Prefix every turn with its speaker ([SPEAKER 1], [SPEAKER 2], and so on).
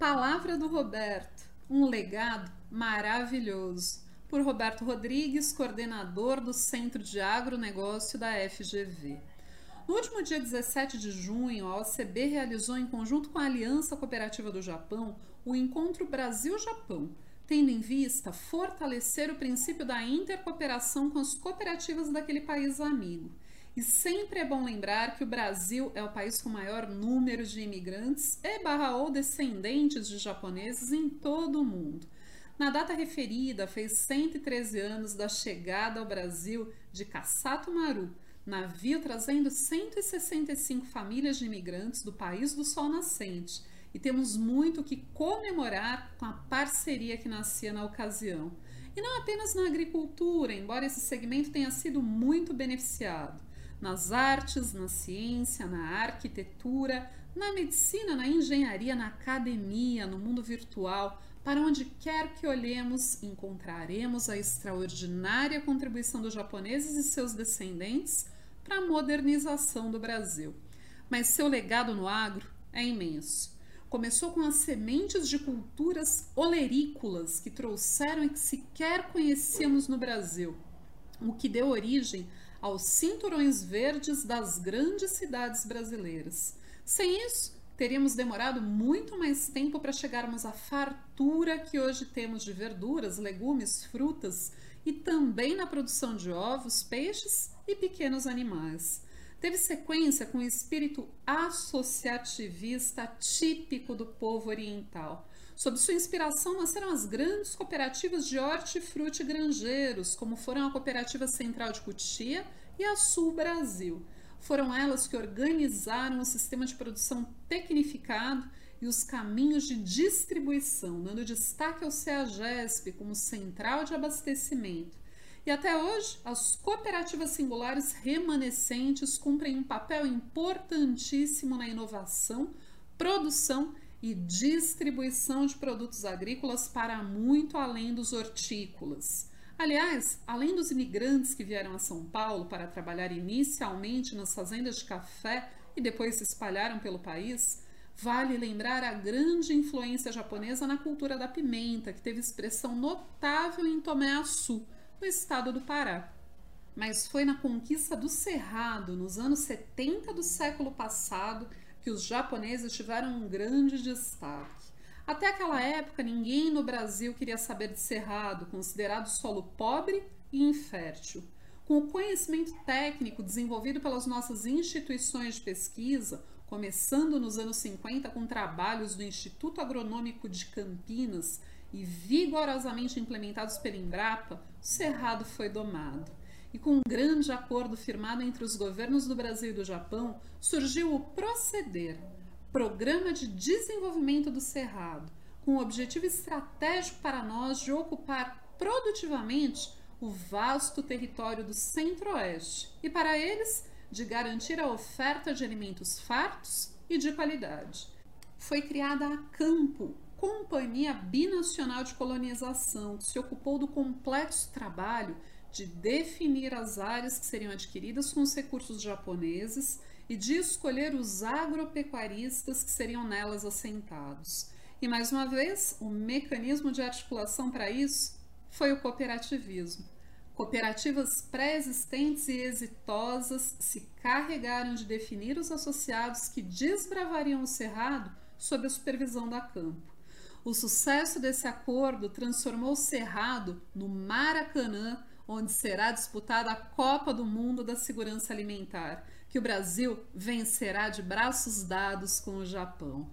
[SPEAKER 1] Palavra do Roberto, um legado maravilhoso. Por Roberto Rodrigues, coordenador do Centro de Agronegócio da FGV. No último dia 17 de junho, a OCB realizou, em conjunto com a Aliança Cooperativa do Japão, o encontro Brasil-Japão, tendo em vista fortalecer o princípio da intercooperação com as cooperativas daquele país amigo. E sempre é bom lembrar que o Brasil é o país com maior número de imigrantes e barra ou descendentes de japoneses em todo o mundo. Na data referida, fez 113 anos da chegada ao Brasil de Kassato Maru, navio trazendo 165 famílias de imigrantes do país do sol nascente. E temos muito que comemorar com a parceria que nascia na ocasião. E não apenas na agricultura, embora esse segmento tenha sido muito beneficiado. Nas artes, na ciência, na arquitetura, na medicina, na engenharia, na academia, no mundo virtual, para onde quer que olhemos, encontraremos a extraordinária contribuição dos japoneses e seus descendentes para a modernização do Brasil. Mas seu legado no agro é imenso. Começou com as sementes de culturas olerícolas que trouxeram e que sequer conhecíamos no Brasil, o que deu origem aos cinturões verdes das grandes cidades brasileiras. Sem isso, teríamos demorado muito mais tempo para chegarmos à fartura que hoje temos de verduras, legumes, frutas e também na produção de ovos, peixes e pequenos animais. Teve sequência com o espírito associativista típico do povo oriental. Sob sua inspiração nasceram as grandes cooperativas de hortifruti granjeiros, como foram a Cooperativa Central de Cutia e a Sul Brasil. Foram elas que organizaram o sistema de produção tecnificado e os caminhos de distribuição, dando destaque ao CEAGESP como central de abastecimento. E até hoje, as cooperativas singulares remanescentes cumprem um papel importantíssimo na inovação, produção e distribuição de produtos agrícolas para muito além dos hortícolas. Aliás, além dos imigrantes que vieram a São Paulo para trabalhar inicialmente nas fazendas de café e depois se espalharam pelo país, vale lembrar a grande influência japonesa na cultura da pimenta, que teve expressão notável em Tomé Açu, no estado do Pará. Mas foi na conquista do Cerrado, nos anos 70 do século passado, que os japoneses tiveram um grande destaque. Até aquela época, ninguém no Brasil queria saber de cerrado, considerado solo pobre e infértil. Com o conhecimento técnico desenvolvido pelas nossas instituições de pesquisa, começando nos anos 50 com trabalhos do Instituto Agronômico de Campinas e vigorosamente implementados pela Embrapa, o cerrado foi domado. E com um grande acordo firmado entre os governos do Brasil e do Japão, surgiu o Proceder, Programa de Desenvolvimento do Cerrado, com o objetivo estratégico para nós de ocupar produtivamente o vasto território do Centro-Oeste e, para eles, de garantir a oferta de alimentos fartos e de qualidade. Foi criada a Campo, Companhia Binacional de Colonização, que se ocupou do complexo trabalho de definir as áreas que seriam adquiridas com os recursos japoneses e de escolher os agropecuaristas que seriam nelas assentados. E mais uma vez, o mecanismo de articulação para isso foi o cooperativismo. Cooperativas pré-existentes e exitosas se carregaram de definir os associados que desbravariam o cerrado sob a supervisão da Campo. O sucesso desse acordo transformou o Cerrado no Maracanã, onde será disputada a Copa do Mundo da Segurança Alimentar, que o Brasil vencerá de braços dados com o Japão.